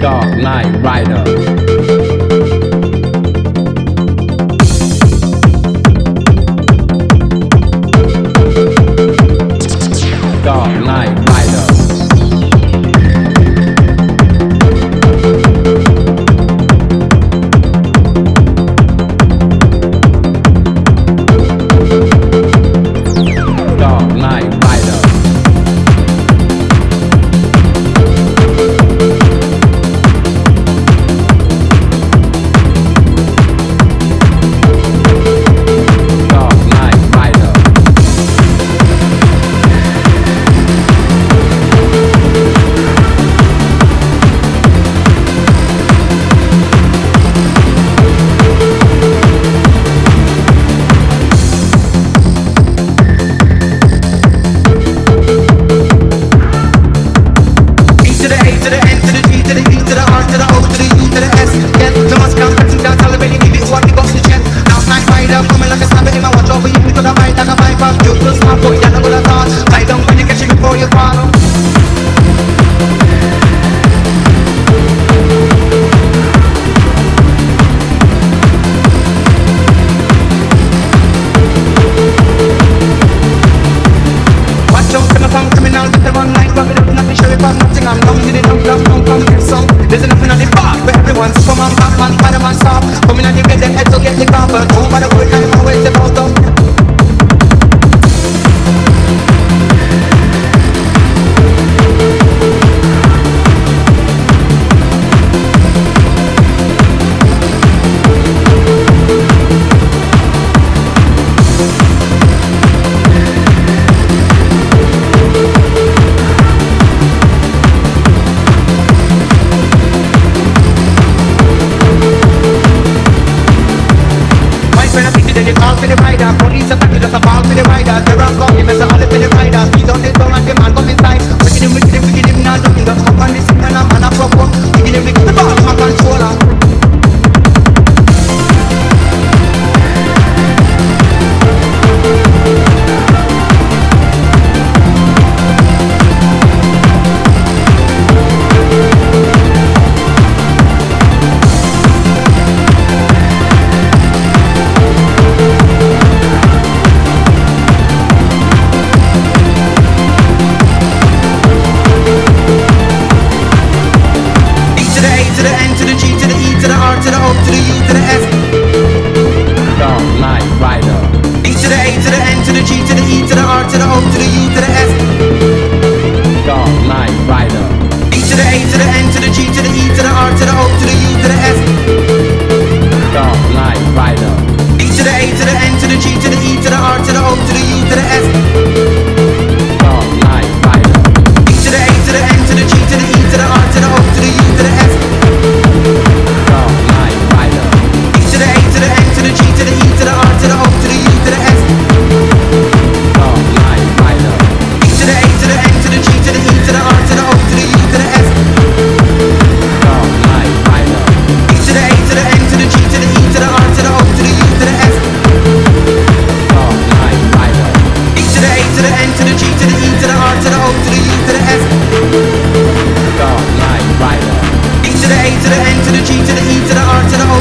Dark Night Rider. till to the hope, to the youth, to the to the E to the R to the O to the U to the S. Oh, my, my way. To the A to the N to the G to the E to the R to the O to the U to the S. Oh, light, my way. E to the A to the N to the G to the E to the R to the O